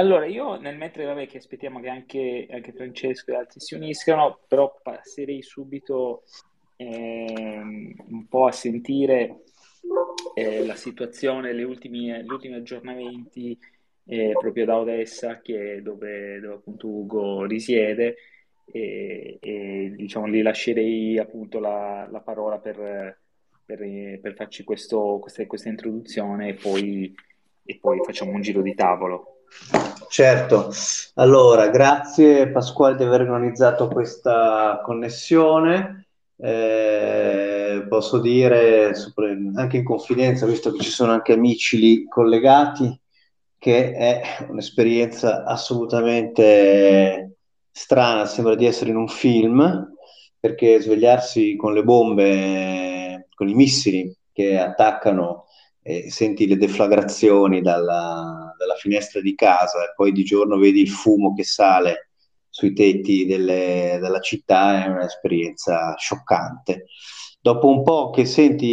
Allora, io nel mentre vabbè, che aspettiamo che anche, anche Francesco e altri si uniscano, però passerei subito ehm, un po' a sentire eh, la situazione, le ultimi, gli ultimi aggiornamenti eh, proprio da Odessa, che è dove, dove appunto Ugo risiede, e, e diciamo gli lascerei appunto la, la parola per, per, per farci questo, questa, questa introduzione e poi, e poi facciamo un giro di tavolo. Certo, allora grazie Pasquale di aver organizzato questa connessione. Eh, posso dire anche in confidenza, visto che ci sono anche amici lì collegati, che è un'esperienza assolutamente strana, sembra di essere in un film, perché svegliarsi con le bombe, con i missili che attaccano e senti le deflagrazioni dalla, dalla, finestra di casa e poi di giorno vedi il fumo che sale sui tetti delle, della città è un'esperienza scioccante. Dopo un po' che senti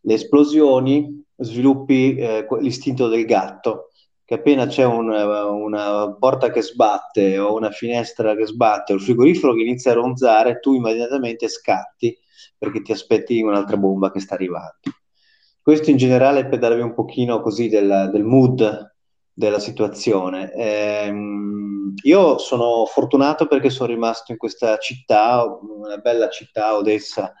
le esplosioni, sviluppi eh, l'istinto del gatto, che appena c'è un, una porta che sbatte o una finestra che sbatte o il frigorifero che inizia a ronzare, tu immediatamente scatti perché ti aspetti un'altra bomba che sta arrivando. Questo in generale per darvi un pochino così del, del mood della situazione. Eh, io sono fortunato perché sono rimasto in questa città, una bella città, Odessa,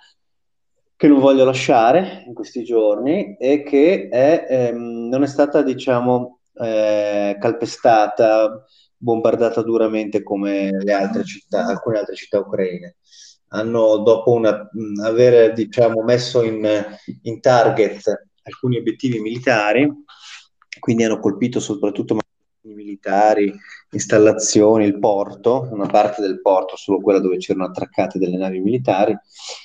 che non voglio lasciare in questi giorni e che è, ehm, non è stata, diciamo, eh, calpestata, bombardata duramente come le altre città, alcune altre città ucraine hanno dopo una, aver diciamo, messo in, in, target alcuni obiettivi militari, quindi hanno colpito soprattutto militari, installazioni, il porto, una parte del porto, solo quella dove c'erano attraccate delle navi militari,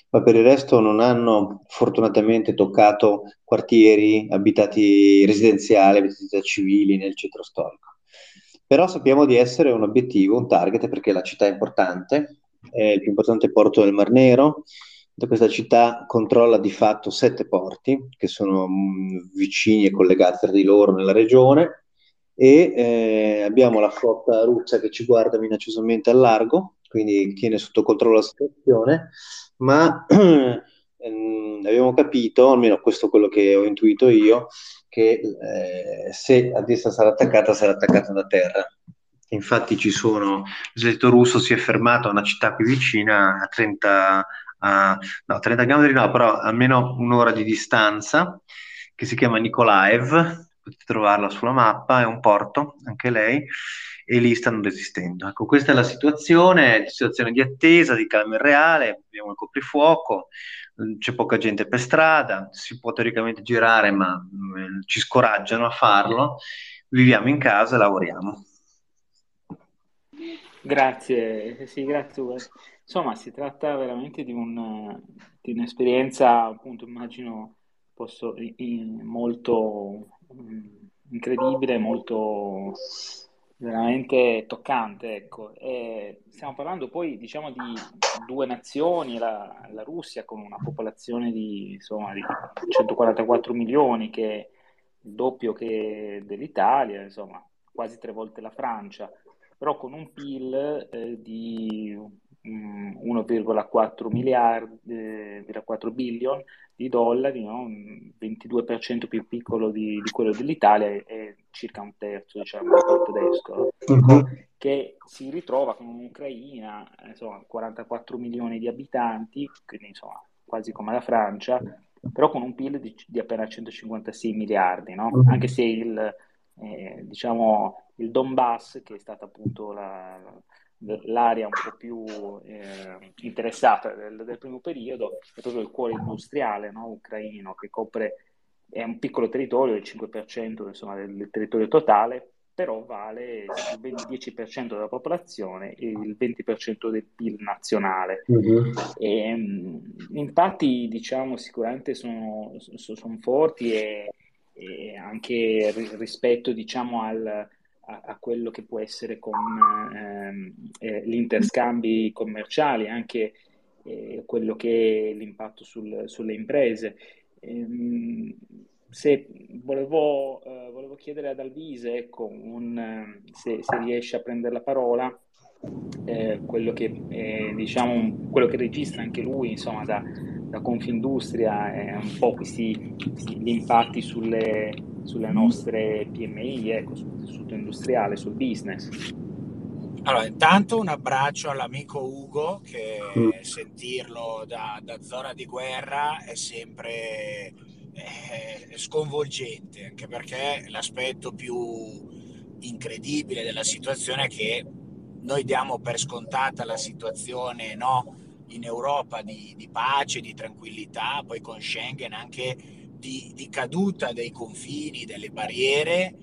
ma per il resto non hanno fortunatamente toccato quartieri abitati residenziali, abitati civili nel centro storico. Però sappiamo di essere un obiettivo, un target, perché la città è importante, è il più importante porto del Mar Nero. Questa città controlla di fatto sette porti che sono mm, vicini e collegati tra di loro nella regione e eh, abbiamo la flotta russa che ci guarda minacciosamente al largo, quindi tiene sotto controllo la situazione, ma ehm, abbiamo capito, almeno questo è quello che ho intuito io, che eh, se a sarà attaccata sarà attaccata da terra Infatti ci sono, l'esercito russo si è fermato a una città qui vicina a 30, a, no, 30 km, no, però almeno un'ora di distanza, che si chiama Nikolaev, potete trovarla sulla mappa, è un porto, anche lei, e lì stanno resistendo. Ecco, questa è la situazione, situazione di attesa, di calma reale, abbiamo il coprifuoco, c'è poca gente per strada, si può teoricamente girare, ma mh, mm, ci scoraggiano a farlo, viviamo in casa e lavoriamo. Grazie, sì, grazie. Insomma, si tratta veramente di, un, di un'esperienza, appunto, immagino, posso, in, molto mm, incredibile, molto veramente toccante, ecco. E stiamo parlando poi, diciamo, di due nazioni, la, la Russia con una popolazione di, insomma, di 144 milioni, che è il doppio che dell'Italia, insomma, quasi tre volte la Francia però con un PIL eh, di um, 1,4 miliardi, eh, 4 billion di dollari, no? un 22% più piccolo di, di, quello dell'Italia e circa un terzo diciamo, del tedesco, uh-huh. che si ritrova con un'Ucraina, insomma, 44 milioni di abitanti, quindi insomma quasi come la Francia, però con un PIL di, di appena 156 miliardi, no? uh-huh. anche se il, eh, diciamo, il Donbass, che è stata appunto la, l'area un po' più eh, interessata del, del, primo periodo, è proprio il cuore industriale no? ucraino, che copre è un piccolo territorio, il 5% insomma, del, territorio totale, però vale il 10% della popolazione e il 20% del PIL nazionale. Uh-huh. E, infatti, diciamo, sicuramente sono, sono forti e, e anche rispetto, diciamo, al, a, quello che può essere con ehm, eh, gli interscambi commerciali, anche eh, quello che è l'impatto sul, sulle imprese. Ehm, se volevo, eh, volevo, chiedere ad Alvise ecco, un, se, se, riesce a prendere la parola, eh, quello, che, eh, diciamo, quello che registra anche lui insomma, da, da Confindustria, è un po' questi, questi impatti sulle, sulle nostre PMI, ecco, sul tessuto industriale, sul business. Allora, intanto un abbraccio all'amico Ugo, che mm. sentirlo da, da, zona di guerra è sempre eh, sconvolgente, anche perché l'aspetto più incredibile della situazione è che noi diamo per scontata la situazione no, in Europa di, di, pace, di tranquillità, poi con Schengen anche di, di caduta dei confini, delle barriere,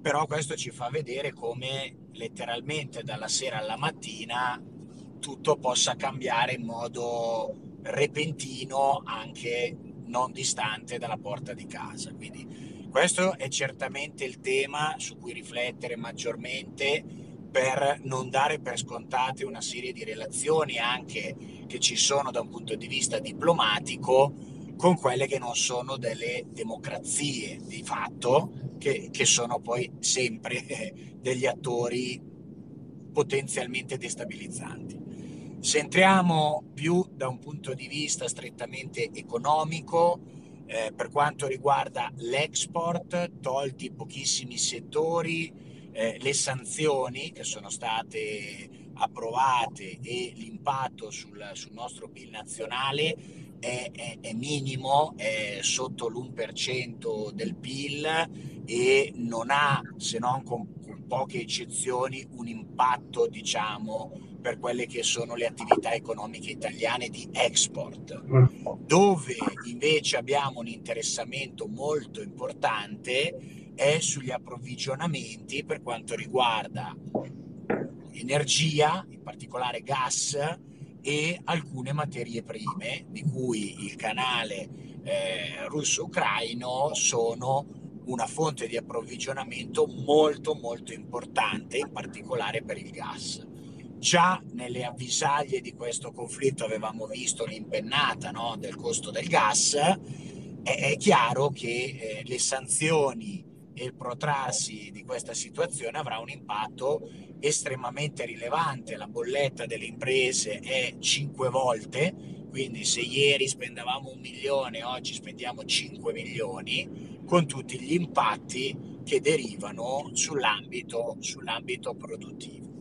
però questo ci fa vedere come letteralmente dalla sera alla mattina tutto possa cambiare in modo repentino anche non distante dalla porta di casa. Quindi questo è certamente il tema su cui riflettere maggiormente per non dare per scontate una serie di relazioni anche che ci sono da un punto di vista diplomatico con quelle che non sono delle democrazie di fatto, che, che sono poi sempre degli attori potenzialmente destabilizzanti. Se entriamo più da un punto di vista strettamente economico, eh, per quanto riguarda l'export, tolti pochissimi settori, eh, le sanzioni che sono state approvate e l'impatto sul, sul nostro PIL nazionale è, è, è minimo, è sotto l'1% del PIL e non ha, se non con, poche eccezioni, un impatto, diciamo, per quelle che sono le attività economiche italiane di export, dove invece abbiamo un interessamento molto importante è sugli approvvigionamenti per quanto riguarda energia, in particolare gas e alcune materie prime, di cui il canale eh, russo-ucraino sono una fonte di approvvigionamento molto molto importante, in particolare per il gas. Già nelle avvisaglie di questo conflitto avevamo visto l'impennata no, del costo del gas, è, è chiaro che eh, le sanzioni e il protrarsi di questa situazione avrà un impatto estremamente rilevante. La bolletta delle imprese è 5 volte, quindi se ieri spendevamo un milione, oggi spendiamo 5 milioni, con tutti gli impatti che derivano sull'ambito, sull'ambito produttivo.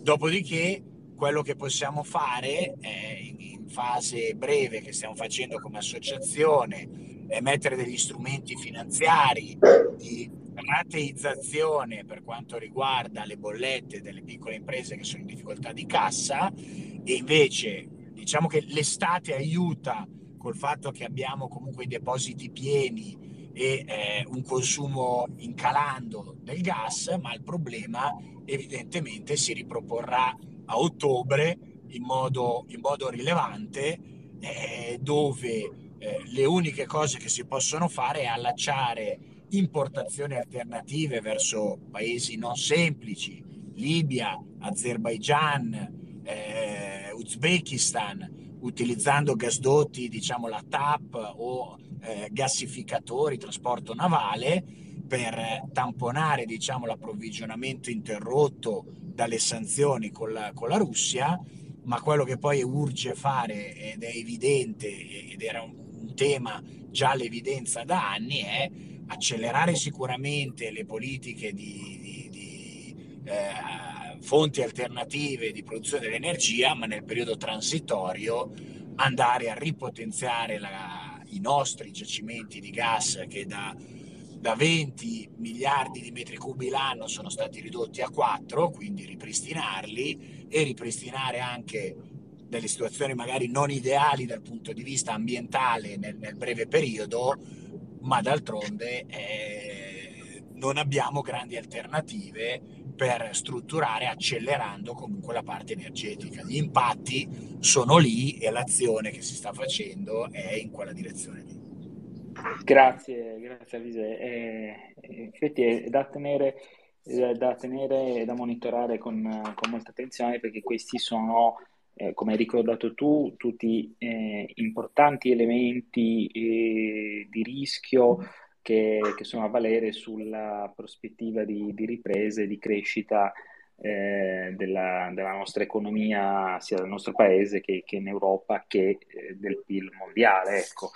Dopodiché quello che possiamo fare in, in fase breve che stiamo facendo come associazione è mettere degli strumenti finanziari di rateizzazione per quanto riguarda le bollette delle piccole imprese che sono in difficoltà di cassa e invece diciamo che l'estate aiuta col fatto che abbiamo comunque i depositi pieni e eh, un consumo incalando del gas, ma il problema evidentemente si riproporrà a ottobre in modo, in modo rilevante, eh, dove eh, le uniche cose che si possono fare è allacciare importazioni alternative verso paesi non semplici, Libia, Azerbaijan, eh, Uzbekistan, utilizzando gasdotti, diciamo la TAP o eh, gassificatori, trasporto navale, per tamponare diciamo, l'approvvigionamento interrotto dalle sanzioni con la, con la Russia, ma quello che poi urge fare ed è evidente ed era un, un tema già l'evidenza da anni è accelerare sicuramente le politiche di, di, di eh, fonti alternative di produzione dell'energia, ma nel periodo transitorio andare a ripotenziare la, i nostri giacimenti di gas che da, da 20 miliardi di metri cubi l'anno sono stati ridotti a 4, quindi ripristinarli e ripristinare anche delle situazioni magari non ideali dal punto di vista ambientale nel, nel breve periodo, ma d'altronde eh, non abbiamo grandi alternative per strutturare accelerando comunque la parte energetica. Gli impatti sono lì e l'azione che si sta facendo è in quella direzione lì. Grazie, grazie Alise. Eh, effetti è da tenere, da tenere e da monitorare con, con molta attenzione perché questi sono eh, come hai ricordato tu, tutti eh, importanti elementi eh, di rischio che, che sono a valere sulla prospettiva di, di ripresa e di crescita eh, della, della, nostra economia, sia del nostro paese che, che in Europa, che eh, del PIL mondiale. Ecco.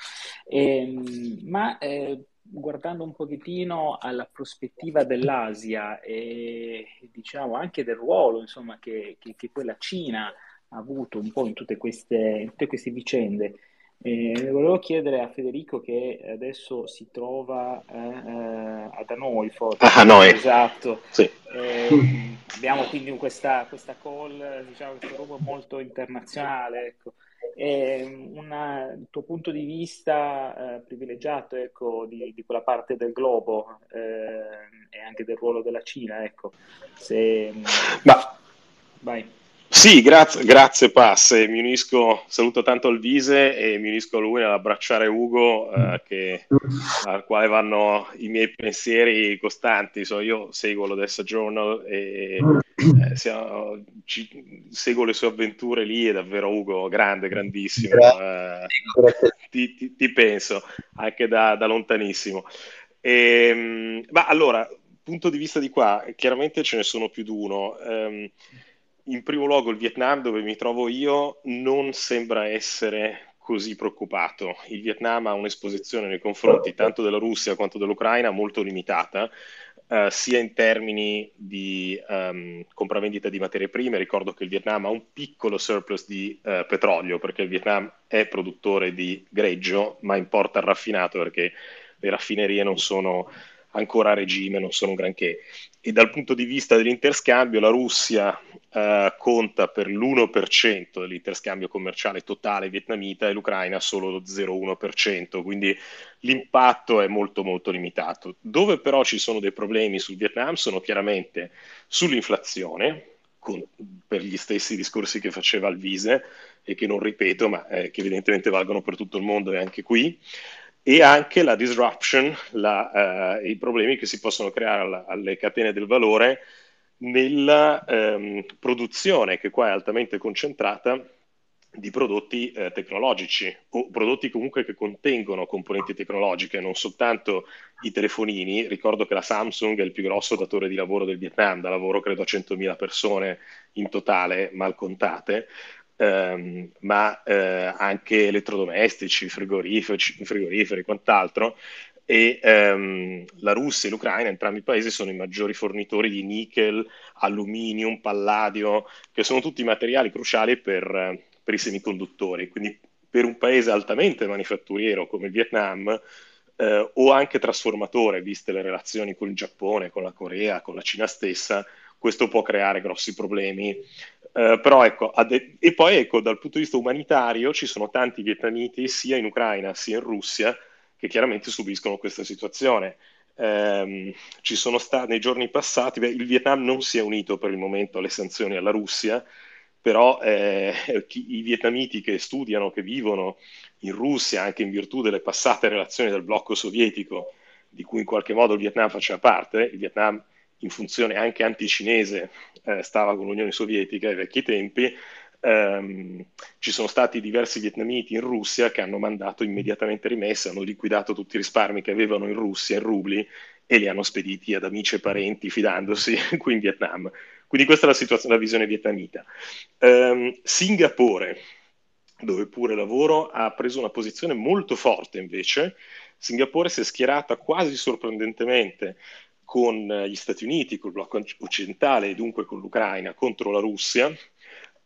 E, ehm, ma eh, guardando un pochettino alla prospettiva dell'Asia e diciamo anche del ruolo insomma, che, che, che poi la Cina avuto un po' in tutte queste, in tutte queste vicende, eh, volevo chiedere a Federico che adesso si trova eh, eh, da noi, forse. A noi. Esatto. Sì. Eh, abbiamo quindi questa, questa call, diciamo, questo gruppo molto internazionale. Ecco. Una, il tuo punto di vista eh, privilegiato ecco, di, di, quella parte del globo eh, e anche del ruolo della Cina, ecco. Se... Ma... Vai. Sì, grazie, grazie Pass, mi unisco, saluto tanto il Vise e mi unisco a lui nell'abbracciare Ugo, eh, che, al quale vanno i miei pensieri costanti. So, io seguo l'Odessa Journal e eh, siamo, ci, seguo le sue avventure lì, è davvero Ugo, grande, grandissimo. Eh, ti, ti, ti, penso, anche da, da lontanissimo. E, ehm, ma allora, punto di vista di qua, chiaramente ce ne sono più di uno. Um, in primo luogo il Vietnam, dove mi trovo io, non sembra essere così preoccupato. Il Vietnam ha un'esposizione nei confronti tanto della Russia quanto dell'Ucraina molto limitata, eh, sia in termini di um, compravendita di materie prime. Ricordo che il Vietnam ha un piccolo surplus di uh, petrolio, perché il Vietnam è produttore di greggio, ma importa il raffinato perché le raffinerie non sono ancora a regime, non sono granché. E dal punto di vista dell'interscambio, la Russia eh, conta per l'1% dell'interscambio commerciale totale vietnamita e l'Ucraina solo lo 0,1%, quindi l'impatto è molto molto limitato. Dove però ci sono dei problemi sul Vietnam sono chiaramente sull'inflazione, con, per gli stessi discorsi che faceva il Vise e che non ripeto, ma eh, che evidentemente valgono per tutto il mondo e anche qui e anche la disruption, la, eh, i problemi che si possono creare alla, alle catene del valore nella ehm, produzione, che qua è altamente concentrata, di prodotti eh, tecnologici o prodotti comunque che contengono componenti tecnologiche, non soltanto i telefonini. Ricordo che la Samsung è il più grosso datore di lavoro del Vietnam, da lavoro credo a 100.000 persone in totale, mal contate, ehm, ma eh, anche elettrodomestici, frigoriferi, e quant'altro. E ehm, la Russia e l'Ucraina, entrambi i paesi, sono i maggiori fornitori di nickel, alluminio, palladio, che sono tutti materiali cruciali per, per i semiconduttori. Quindi per un paese altamente manifatturiero come il Vietnam, eh, o anche trasformatore, viste le relazioni con il Giappone, con la Corea, con la Cina stessa, questo può creare grossi problemi. Uh, però ecco, de- e poi ecco, dal punto di vista umanitario ci sono tanti vietnamiti sia in Ucraina sia in Russia che chiaramente subiscono questa situazione. Um, ci sono stati nei giorni passati, beh, il Vietnam non si è unito per il momento alle sanzioni alla Russia, però eh, chi, i vietnamiti che studiano, che vivono in Russia, anche in virtù delle passate relazioni del blocco sovietico, di cui in qualche modo il Vietnam faceva parte, il Vietnam in funzione anche anticinese eh, stava con l'Unione Sovietica ai vecchi tempi, ehm, ci sono stati diversi vietnamiti in Russia che hanno mandato immediatamente rimesse, hanno liquidato tutti i risparmi che avevano in Russia in rubli e li hanno spediti ad amici e parenti fidandosi qui in Vietnam. Quindi questa è la situazione, la visione vietnamita. Um, Singapore, dove pure lavoro, ha preso una posizione molto forte invece. Singapore si è schierata quasi sorprendentemente con gli Stati Uniti, col blocco occidentale e dunque con l'Ucraina contro la Russia,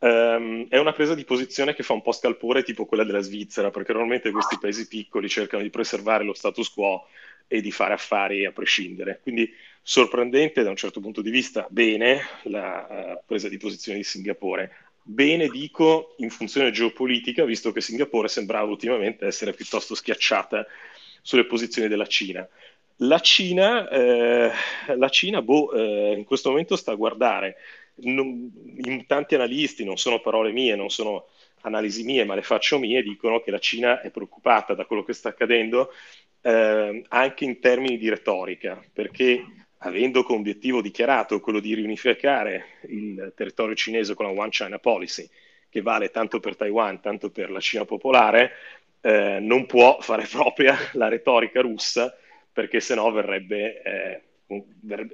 Um, è una presa di posizione che fa un po' scalpore, tipo quella della Svizzera, perché normalmente questi paesi piccoli cercano di preservare lo status quo e di fare affari a prescindere. Quindi sorprendente da un certo punto di vista, bene la uh, presa di posizione di Singapore. Bene dico in funzione geopolitica, visto che Singapore sembrava ultimamente essere piuttosto schiacciata sulle posizioni della Cina. La Cina, eh, la Cina boh, eh, in questo momento sta a guardare, non, in tanti analisti, non sono parole mie, non sono analisi mie, ma le faccio mie, dicono che la Cina è preoccupata da quello che sta accadendo eh, anche in termini di retorica, perché avendo come obiettivo dichiarato quello di riunificare il territorio cinese con la One China Policy, che vale tanto per Taiwan, tanto per la Cina popolare, eh, non può fare propria la retorica russa perché sennò verrebbe, eh,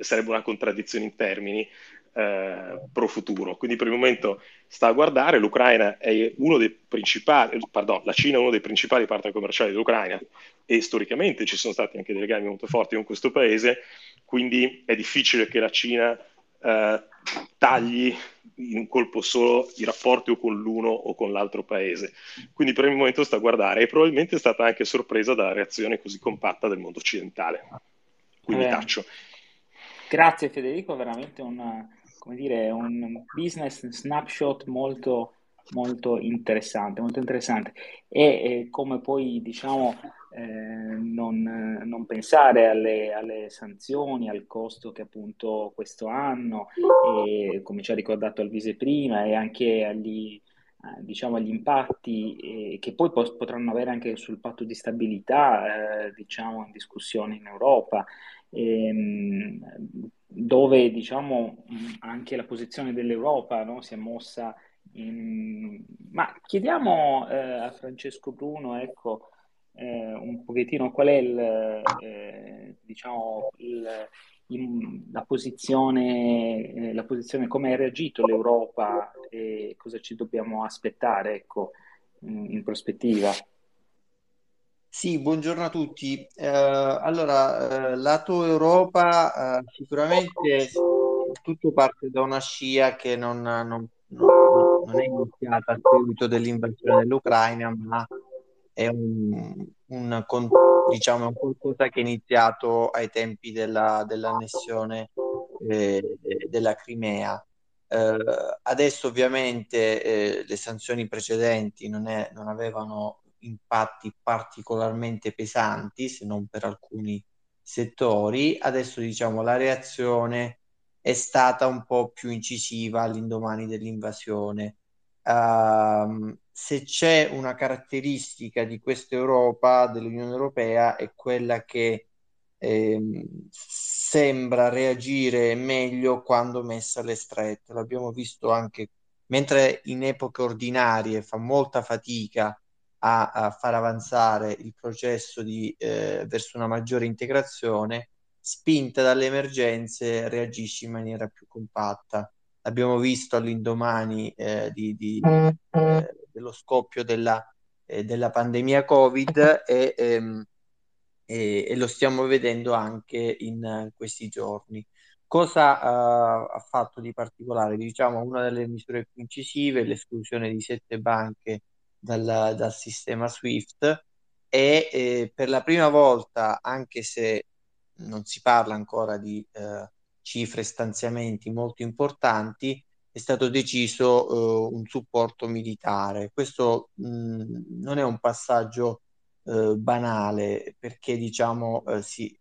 sarebbe una contraddizione in termini eh, pro futuro. Quindi per il momento sta a guardare, l'Ucraina è uno dei principali, pardon, la Cina è uno dei principali partner commerciali dell'Ucraina e storicamente ci sono stati anche dei legami molto forti con questo paese, quindi è difficile che la Cina eh, tagli in un colpo solo i rapporti o con l'uno o con l'altro paese. Quindi per il momento sta a guardare e probabilmente è stata anche sorpresa dalla reazione così compatta del mondo occidentale. Quindi eh, taccio. Grazie Federico, veramente come dire, un business snapshot molto, molto interessante, molto interessante. E, e come poi diciamo eh, non, non, pensare alle, alle, sanzioni, al costo che appunto questo anno, e, come ci ha ricordato Alvise prima, e anche agli, eh, diciamo, agli impatti eh, che poi pos- potranno avere anche sul patto di stabilità, eh, diciamo, in discussione in Europa. Ehm, dove diciamo anche la posizione dell'Europa no, si è mossa in... Ma chiediamo eh, a Francesco Bruno, ecco, eh, un pochettino qual è il, eh, diciamo, il, in, la, posizione, eh, la posizione, come ha reagito l'Europa e cosa ci dobbiamo aspettare, ecco, in, in prospettiva. Sì, buongiorno a tutti. Eh, allora, eh, lato Europa, eh, sicuramente tutto parte da una scia che non, non, non, è iniziata a seguito dell'invasione dell'Ucraina, ma è un, un, diciamo, qualcosa che è iniziato ai tempi della, dell'annessione eh, della Crimea. Eh, adesso ovviamente eh, le sanzioni precedenti non, è, non avevano impatti particolarmente pesanti, se non per alcuni settori. Adesso diciamo la reazione è stata un po' più incisiva all'indomani dell'invasione. Uh, se c'è una caratteristica di questa Europa, dell'Unione Europea, è quella che eh, sembra reagire meglio quando messa alle strette. L'abbiamo visto anche mentre in epoche ordinarie fa molta fatica a, a far avanzare il processo di, eh, verso una maggiore integrazione, spinta dalle emergenze, reagisce in maniera più compatta. Abbiamo visto all'indomani eh, di, di, eh, dello scoppio della, eh, della, pandemia Covid e, ehm, e, e, lo stiamo vedendo anche in questi giorni. Cosa uh, ha fatto di particolare? Diciamo una delle misure più incisive, l'esclusione di sette banche dal, dal sistema SWIFT e eh, per la prima volta, anche se non si parla ancora di eh, cifre stanziamenti molto importanti, è stato deciso eh, un supporto militare. Questo mh, non è un passaggio eh, banale perché diciamo eh, si,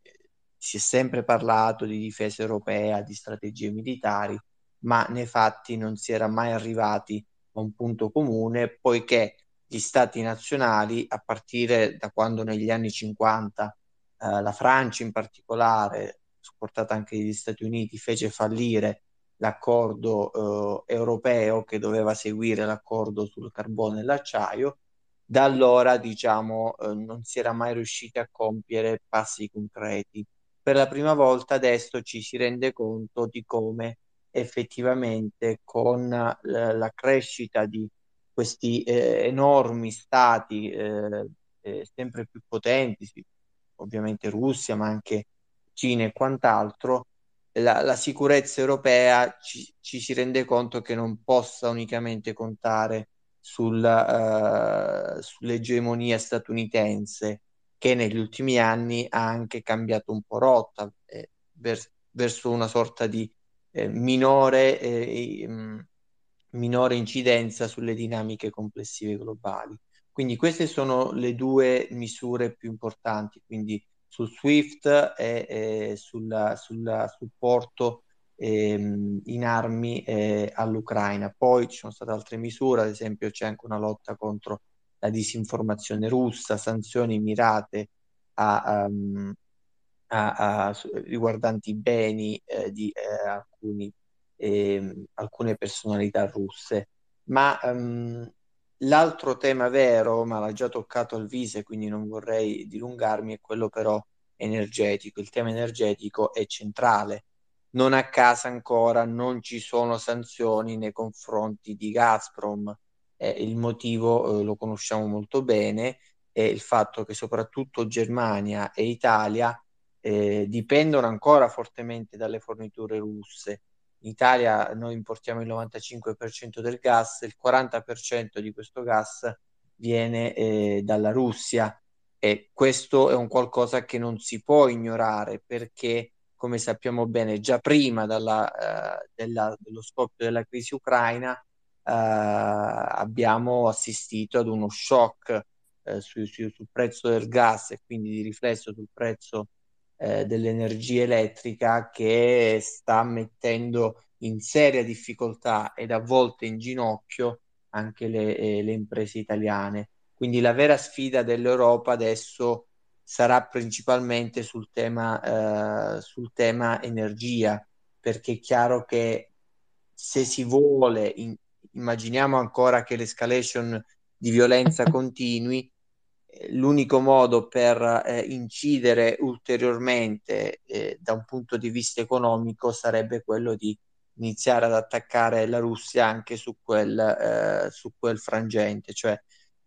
si è sempre parlato di difesa europea, di strategie militari, ma nei fatti non si era mai arrivati a un punto comune poiché gli stati nazionali, a partire da quando negli anni 50 eh, la Francia in particolare, supportata anche dagli Stati Uniti, fece fallire l'accordo eh, europeo che doveva seguire l'accordo sul carbone e l'acciaio, da allora diciamo eh, non si era mai riusciti a compiere passi concreti. Per la prima volta adesso ci si rende conto di come effettivamente con la, la crescita di questi eh, enormi stati eh, eh, sempre più potenti, ovviamente Russia, ma anche Cina e quant'altro, la, la sicurezza europea ci, ci, si rende conto che non possa unicamente contare sul, uh, sull'egemonia statunitense, che negli ultimi anni ha anche cambiato un po' rotta eh, vers- verso una sorta di eh, minore eh, mm, minore incidenza sulle dinamiche complessive globali. Quindi queste sono le due misure più importanti, quindi sul SWIFT e, e sul supporto ehm, in armi eh, all'Ucraina. Poi ci sono state altre misure, ad esempio c'è anche una lotta contro la disinformazione russa, sanzioni mirate a, um, a, a, riguardanti i beni eh, di eh, alcuni eh, alcune personalità russe. Ma um, l'altro tema vero, ma l'ha già toccato Alvise, quindi non vorrei dilungarmi, è quello però energetico. Il tema energetico è centrale. Non a caso ancora non ci sono sanzioni nei confronti di Gazprom. Eh, il motivo eh, lo conosciamo molto bene, è il fatto che soprattutto Germania e Italia eh, dipendono ancora fortemente dalle forniture russe. In Italia noi importiamo il 95% del gas, il 40% di questo gas viene eh, dalla Russia. E questo è un qualcosa che non si può ignorare perché, come sappiamo bene, già prima dalla, uh, della, dello scoppio della crisi ucraina uh, abbiamo assistito ad uno shock uh, su, su, sul prezzo del gas e quindi di riflesso sul prezzo eh, dell'energia elettrica che sta mettendo in seria difficoltà ed a volte in ginocchio anche le, eh, le imprese italiane. Quindi la vera sfida dell'Europa adesso sarà principalmente sul tema, eh, sul tema energia, perché è chiaro che se si vuole, in, immaginiamo ancora che l'escalation di violenza continui, l'unico modo per eh, incidere ulteriormente eh, da un punto di vista economico sarebbe quello di iniziare ad attaccare la Russia anche su quel, eh, su quel frangente, cioè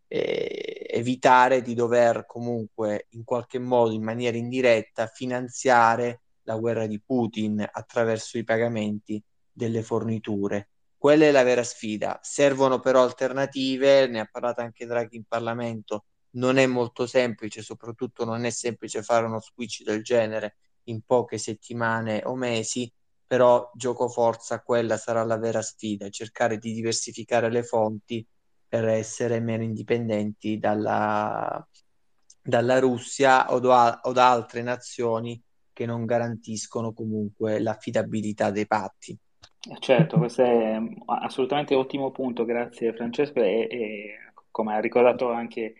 eh, evitare di dover comunque in qualche modo, in maniera indiretta, finanziare la guerra di Putin attraverso i pagamenti delle forniture. Quella è la vera sfida. Servono però alternative, ne ha parlato anche Draghi in Parlamento, non è molto semplice, soprattutto non è semplice fare uno switch del genere in poche settimane o mesi, però gioco forza, quella sarà la vera sfida, cercare di diversificare le fonti per essere meno indipendenti dalla, dalla Russia o da, o da altre nazioni che non garantiscono comunque l'affidabilità dei patti. Certo, questo è assolutamente ottimo punto, grazie Francesco e, e come ha ricordato anche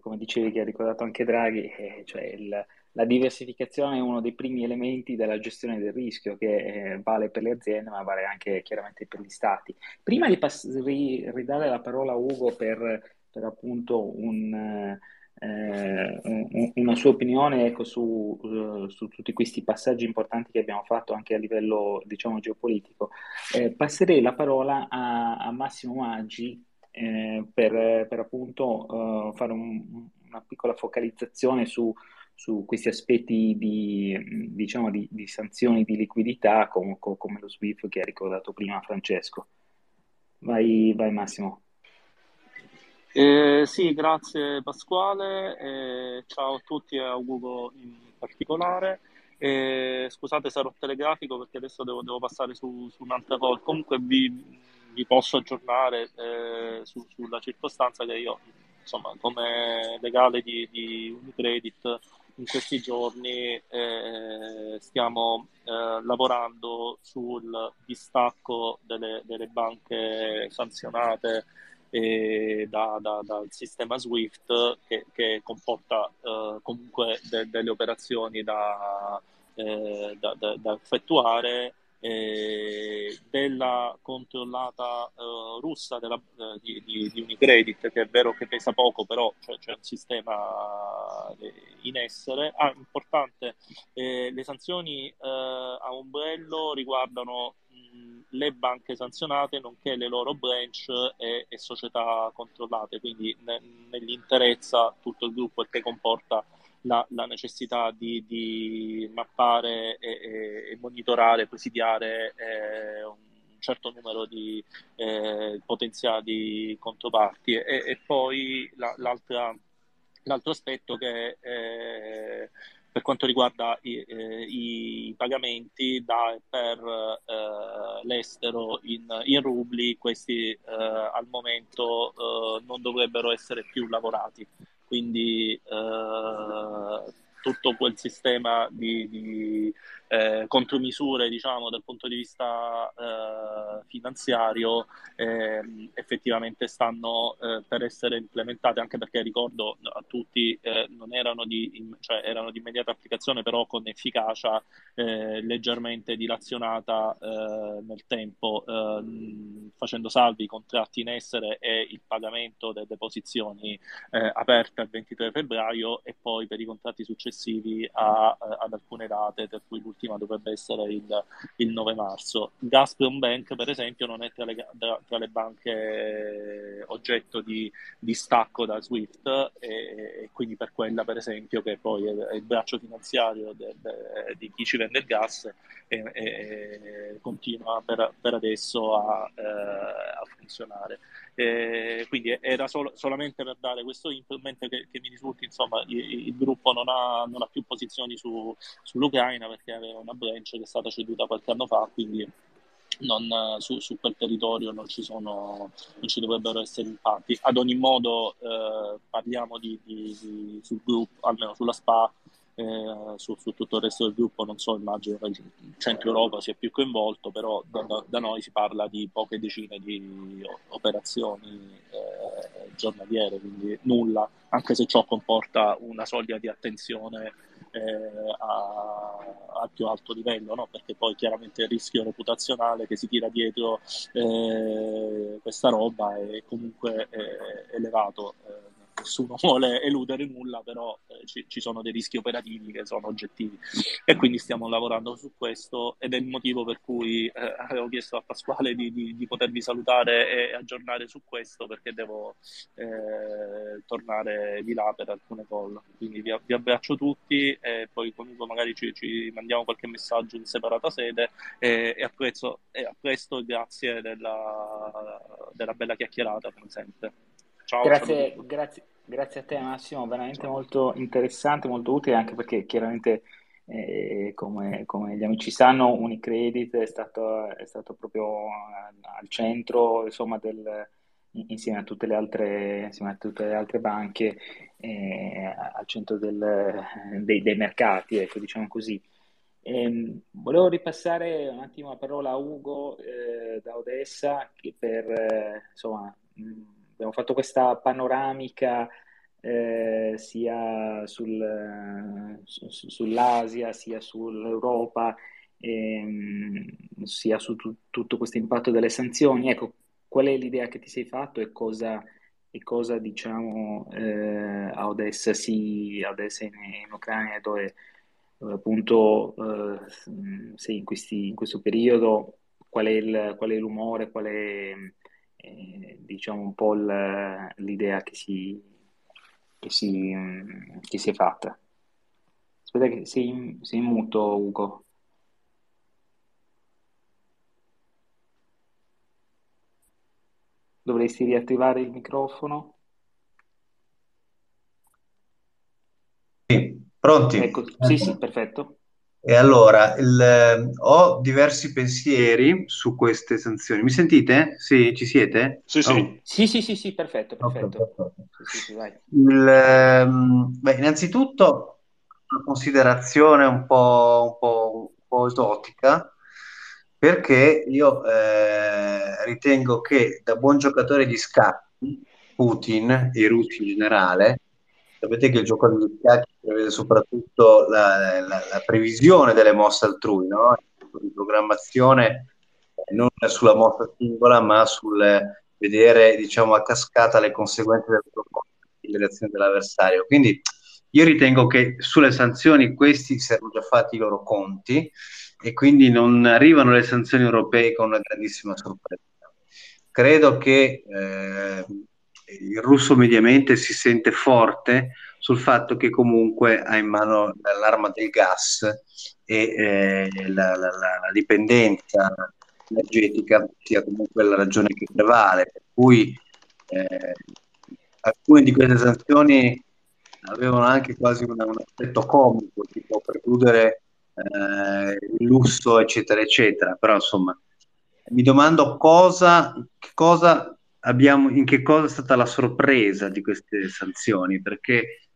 come dicevi che ha ricordato anche Draghi, eh, cioè il, la diversificazione è uno dei primi elementi della gestione del rischio che eh, vale per le aziende ma vale anche chiaramente per gli stati. Prima di pass- ri- ridare la parola a Ugo per, per appunto un, eh, un, una sua opinione ecco, su, uh, su, tutti questi passaggi importanti che abbiamo fatto anche a livello diciamo geopolitico, eh, passerei la parola a, a Massimo Maggi eh, per, per, appunto uh, fare un, una piccola focalizzazione su, su questi aspetti di, diciamo, di, di sanzioni di liquidità com, com, come lo SWIFT che ha ricordato prima Francesco. Vai, vai Massimo. Eh, sì, grazie Pasquale, eh, ciao a tutti e a Ugo in particolare. Eh, scusate sarò telegrafico perché adesso devo, devo passare su, su un'altra cosa. Comunque vi, vi posso aggiornare eh, su, sulla circostanza che io, insomma, come legale di, di Unicredit in questi giorni eh, stiamo eh, lavorando sul distacco delle, delle banche sanzionate eh, da, da, dal sistema SWIFT che, che comporta eh, comunque de, delle operazioni da, eh, da, da effettuare eh, della controllata eh, russa della, eh, di, di, di, Unicredit, che è vero che pesa poco, però c'è, c'è un sistema eh, in essere. Ah, importante, eh, le sanzioni a ombrello riguardano mh, le banche sanzionate, nonché le loro branch e, e società controllate, quindi ne, negli interessa tutto il gruppo, che comporta la, la necessità di, di mappare e, e, monitorare, presidiare eh, un certo numero di eh, potenziali controparti. E, e poi la, l'altro aspetto che eh, per quanto riguarda i, eh, i pagamenti da per eh, l'estero in, in, rubli, questi eh, al momento eh, non dovrebbero essere più lavorati quindi eh, tutto quel sistema di, di, eh, contromisure diciamo, dal punto di vista eh, finanziario ehm, effettivamente stanno eh, per essere implementate, anche perché ricordo a tutti eh, non erano di, cioè, erano di immediata applicazione, però con efficacia eh, leggermente dilazionata nel tempo, ehm, facendo salvi i contratti in essere e il pagamento delle deposizioni aperte al 23 febbraio e poi per i contratti successivi a, ad alcune date, per cui l'ultima dovrebbe essere il, il 9 marzo. Gazprom Bank, per esempio, non è tra le, tra le banche oggetto di, di, stacco da SWIFT e, e, quindi per quella, per esempio, che poi è, il braccio finanziario de, de, di chi ci vende il gas e, e continua per, per adesso a, eh, a funzionare. Eh, quindi era solo, solamente per dare questo input, mentre che, che mi risulti insomma il, il gruppo non ha, non ha, più posizioni su, sull'Ucraina perché aveva una branch che è stata ceduta qualche anno fa, quindi non, su, su, quel territorio non ci, sono, non ci dovrebbero essere impatti. Ad ogni modo eh, parliamo di, di, di, sul gruppo, almeno sulla SPA, eh, su, su, tutto il resto del gruppo non so, immagino che il centro Europa sia più coinvolto, però da, da noi si parla di poche decine di operazioni eh, giornaliere, quindi nulla, anche se ciò comporta una soglia di attenzione eh, a, al più alto livello, no? perché poi chiaramente il rischio reputazionale che si tira dietro eh, questa roba è comunque eh, elevato eh, nessuno vuole eludere nulla, però eh, ci, ci, sono dei rischi operativi che sono oggettivi e quindi stiamo lavorando su questo ed è il motivo per cui eh, avevo chiesto a Pasquale di, di, di, potervi salutare e aggiornare su questo perché devo eh, tornare di là per alcune call. Quindi vi, vi abbraccio tutti e poi comunque magari ci, ci, mandiamo qualche messaggio in separata sede e, e, apprezzo, e a presto grazie della, della bella chiacchierata come sempre. Ciao, grazie, grazie, grazie, a te Massimo, veramente molto interessante, molto utile anche perché chiaramente eh, come, come, gli amici sanno Unicredit è stato, è stato proprio al centro insomma, del, insieme a tutte le altre, a tutte le altre banche eh, al centro del, dei, dei, mercati, ecco, diciamo così. E, ehm, volevo ripassare un attimo la parola a Ugo eh, da Odessa che per eh, insomma mh, abbiamo fatto questa panoramica eh, sia sul, su, sull'Asia sia sull'Europa, ehm, sia su tu, tutto questo impatto delle sanzioni. Ecco, qual è l'idea che ti sei fatto e cosa, e cosa diciamo eh, a Odessa, sì, Odessa in, in Ucraina, dove, dove appunto eh, sei in, questi, in questo periodo, qual è, il, qual è l'umore, qual è eh, diciamo un po' l'idea che si, che, si, che si è fatta. Aspetta che sei in, sei muto, Ugo. Dovresti riattivare il microfono. Sì, pronti? Ecco, sì, sì, perfetto. E allora, il, eh, ho diversi pensieri su queste sanzioni. Mi sentite? Sì, ci siete? Sì, sì. Oh. Sì, sì, sì, sì, perfetto, perfetto. Okay, perfetto. Sì, sì, il, ehm, beh, innanzitutto, una considerazione un po', un po', un po esotica, perché io eh, ritengo che da buon giocatore di scacchi, Putin e i russi in generale, sapete che il gioco degli scacchi prevede soprattutto la, la, la, previsione delle mosse altrui, no? di programmazione eh, non sulla mossa singola, ma sul vedere diciamo, a cascata le conseguenze del delle azioni dell'avversario. Quindi io ritengo che sulle sanzioni questi si erano già fatti i loro conti e quindi non arrivano le sanzioni europee con una grandissima sorpresa. Credo che eh, il russo mediamente si sente forte sul fatto che comunque ha in mano l'arma del gas e eh, la, la, la, dipendenza energetica sia comunque la ragione che prevale, per cui eh, alcune di queste sanzioni avevano anche quasi una, un aspetto comico, tipo precludere eh, il lusso, eccetera, eccetera, però insomma mi domando cosa, cosa abbiamo, in che cosa è stata la sorpresa di queste sanzioni, perché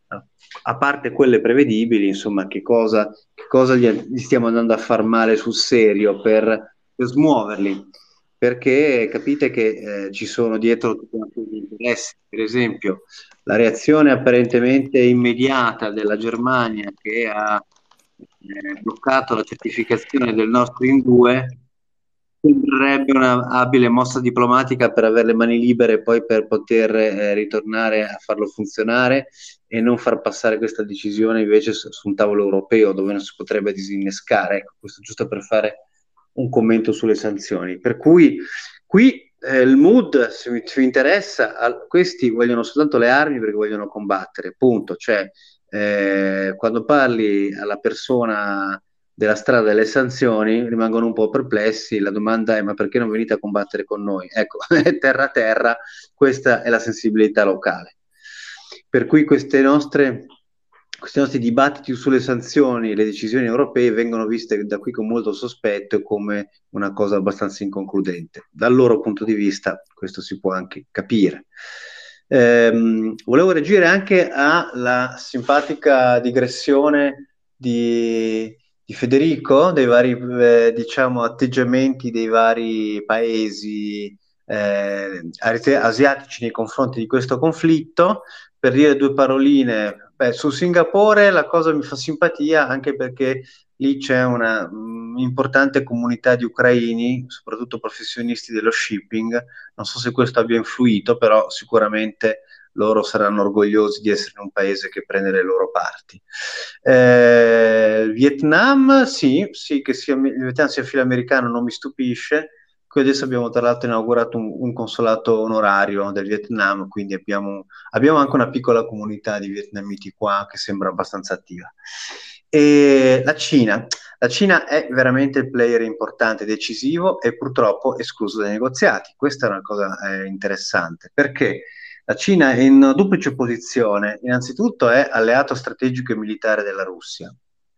a parte quelle prevedibili, insomma, che cosa, che cosa gli, gli, stiamo andando a far male sul serio per, per smuoverli? Perché capite che eh, ci sono dietro tutti gli interessi. Per esempio, la reazione apparentemente immediata della Germania che ha eh, bloccato la certificazione del nostro in due Sembrerebbe una abile mossa diplomatica per avere le mani libere poi per poter eh, ritornare a farlo funzionare e non far passare questa decisione invece su, su, un tavolo europeo dove non si potrebbe disinnescare. Ecco, questo giusto per fare un commento sulle sanzioni. Per cui qui eh, il mood, se vi interessa, al, questi vogliono soltanto le armi perché vogliono combattere, punto. Cioè, eh, quando parli alla persona della strada delle sanzioni rimangono un po' perplessi. La domanda è: ma perché non venite a combattere con noi? Ecco, terra terra, questa è la sensibilità locale. Per cui nostre, questi nostri dibattiti sulle sanzioni e le decisioni europee vengono viste da qui con molto sospetto e come una cosa abbastanza inconcludente. Dal loro punto di vista, questo si può anche capire. Ehm, volevo reagire anche alla simpatica digressione di di Federico, dei vari eh, diciamo, atteggiamenti dei vari paesi eh, asiatici nei confronti di questo conflitto. Per dire due paroline, beh, su Singapore la cosa mi fa simpatia anche perché lì c'è una um, importante comunità di ucraini, soprattutto professionisti dello shipping. Non so se questo abbia influito, però sicuramente loro saranno orgogliosi di essere in un paese che prende le loro parti. Eh, Vietnam, sì, sì, che sia, il Vietnam sia filo americano non mi stupisce. Qui adesso abbiamo tra l'altro inaugurato un, un consolato onorario del Vietnam, quindi abbiamo, abbiamo, anche una piccola comunità di vietnamiti qua che sembra abbastanza attiva. E la Cina. La Cina è veramente il player importante, decisivo e purtroppo escluso dai negoziati. Questa è una cosa eh, interessante perché la Cina è in duplice posizione. Innanzitutto è alleato strategico e militare della Russia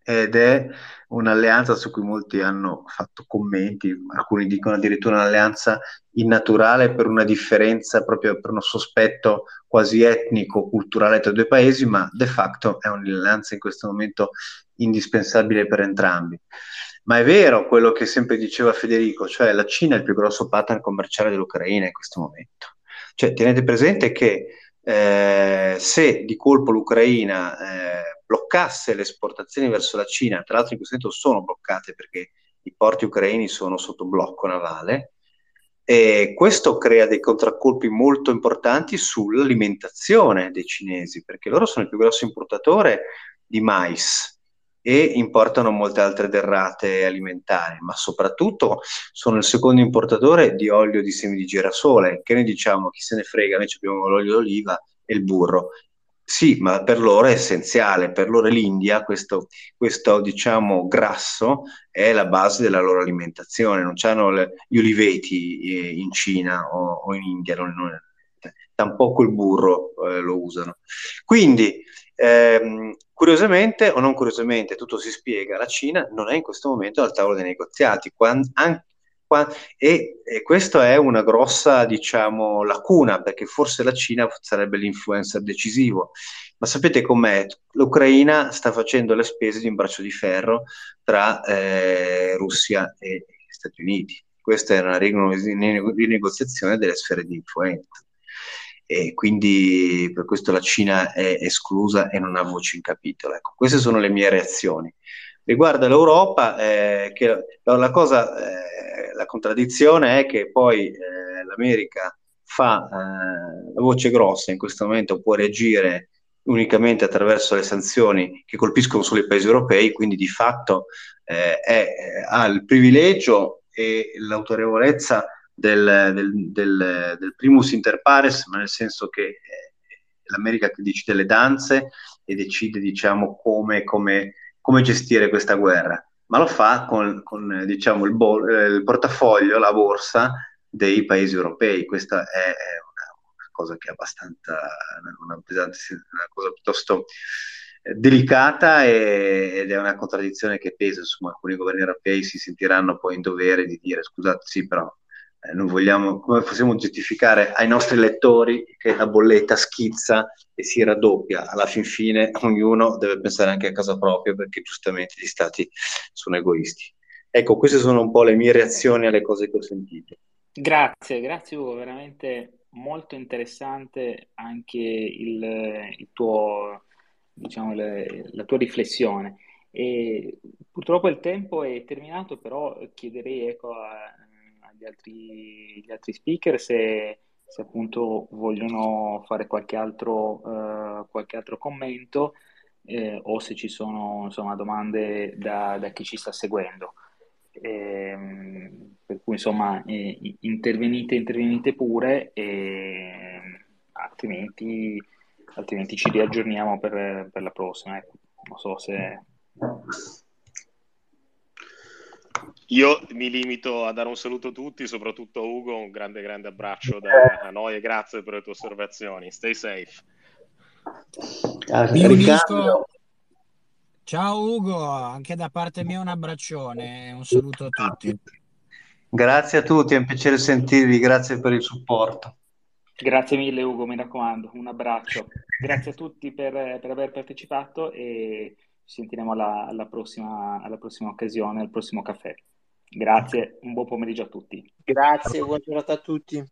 ed è un'alleanza su cui molti hanno fatto commenti, alcuni dicono addirittura un'alleanza innaturale per una differenza, proprio per uno sospetto quasi etnico, culturale tra i due paesi, ma de facto è un'alleanza in questo momento indispensabile per entrambi. Ma è vero quello che sempre diceva Federico, cioè la Cina è il più grosso partner commerciale dell'Ucraina in questo momento. Cioè, tenete presente che eh, se di colpo l'Ucraina eh, bloccasse le esportazioni verso la Cina, tra l'altro in questo momento sono bloccate perché i porti ucraini sono sotto blocco navale, e questo crea dei contraccolpi molto importanti sull'alimentazione dei cinesi, perché loro sono il più grosso importatore di mais e importano molte altre derrate alimentari, ma soprattutto sono il secondo importatore di olio di semi di girasole, che noi diciamo? Chi se ne frega, noi abbiamo l'olio d'oliva e il burro. Sì, ma per loro è essenziale, per loro l'India, questo, questo diciamo grasso è la base della loro alimentazione, non hanno gli oliveti eh, in Cina o, o in India, non, non, tampoco il burro eh, lo usano. Quindi Ehm, curiosamente o non curiosamente, tutto si spiega, la Cina non è in questo momento al tavolo dei negoziati quando, anche, quando, e, e questa è una grossa, diciamo, lacuna, perché forse la Cina sarebbe l'influencer decisivo. Ma sapete com'è? L'Ucraina sta facendo le spese di un braccio di ferro tra eh, Russia e Stati Uniti. Questa è una rinegoziazione delle sfere di influenza e quindi per questo la Cina è esclusa e non ha voce in capitolo. Ecco, queste sono le mie reazioni. Riguardo l'Europa, eh, la, cosa, eh, la contraddizione è che poi eh, l'America fa eh, la voce grossa, in questo momento può reagire unicamente attraverso le sanzioni che colpiscono solo i paesi europei, quindi di fatto eh, è, ha il privilegio e l'autorevolezza del, del, del, del primus inter pares, ma nel senso che è l'America che decide le danze e decide, diciamo, come, come, come gestire questa guerra, ma lo fa con, con diciamo, il, bo- eh, il, portafoglio, la borsa dei paesi europei. Questa è, una, cosa che è abbastanza, una, pesante, una cosa piuttosto eh, delicata e, ed è una contraddizione che pesa, insomma, alcuni governi europei si sentiranno poi in dovere di dire scusate, sì, però eh, non vogliamo, come possiamo giustificare ai nostri lettori che la bolletta schizza e si raddoppia? Alla fin fine ognuno deve pensare anche a casa propria perché giustamente gli stati sono egoisti. Ecco, queste sono un po' le mie reazioni alle cose che ho sentito. Grazie, grazie Ugo, veramente molto interessante anche il, il tuo, diciamo, le, la tua riflessione. E purtroppo il tempo è terminato, però chiederei ecco, a, agli altri, altri speaker se, se, appunto vogliono fare qualche altro, uh, qualche altro commento eh, o se ci sono insomma, domande da, da chi ci sta seguendo. Eh, per cui insomma eh, intervenite, intervenite pure e altrimenti, altrimenti ci riaggiorniamo per, per la prossima. Ecco. Non so se io mi limito a dare un saluto a tutti, soprattutto a Ugo, un grande grande abbraccio da noi e grazie per le tue osservazioni. Stay safe. Unisco. Ciao Ugo, anche da parte mia un abbraccione, un saluto a tutti. Grazie a tutti, è un piacere sentirvi, grazie per il supporto. Grazie mille Ugo, mi raccomando, un abbraccio. Grazie a tutti per, per aver partecipato e ci sentiremo alla, alla, prossima, alla prossima occasione, al prossimo caffè. Grazie, un buon pomeriggio a tutti. Grazie, buona giornata a tutti.